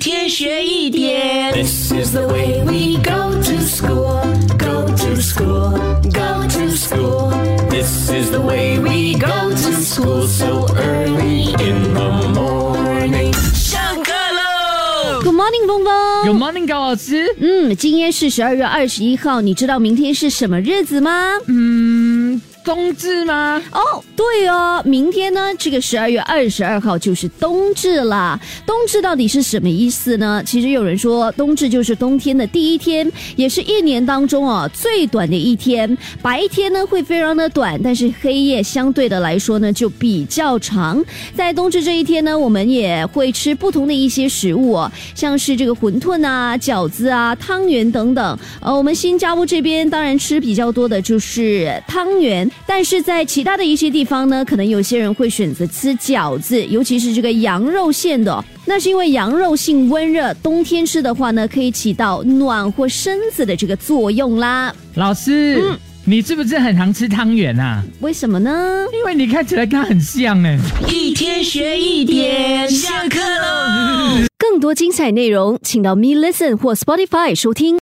天学一点。This is the way we go to school, go to school, go to school. This is the way we go to school so early in the morning. 上课喽！Good morning，峰峰。Good morning，高老师。嗯，今天是十二月二十一号，你知道明天是什么日子吗？嗯，冬至吗？哦，对哦，明天呢，这个十二月二十二号就是冬至啦。冬至到底是什么意思呢？其实有人说，冬至就是冬天的第一天，也是一年当中哦最短的一天。白天呢会非常的短，但是黑夜相对的来说呢就比较长。在冬至这一天呢，我们也会吃不同的一些食物哦，像是这个馄饨啊、饺子啊、汤圆等等。呃，我们新加坡这边当然吃比较多的就是汤圆，但是在其他的一些地方呢，可能有些人会选择吃饺子，尤其是这个羊肉馅的哦、那是因为羊肉性温热，冬天吃的话呢，可以起到暖和身子的这个作用啦。老师，嗯你是不是很常吃汤圆啊？为什么呢？因为你看起来跟它很像哎。一天学一点，下课喽！更多精彩内容，请到 Me Listen 或 Spotify 收听。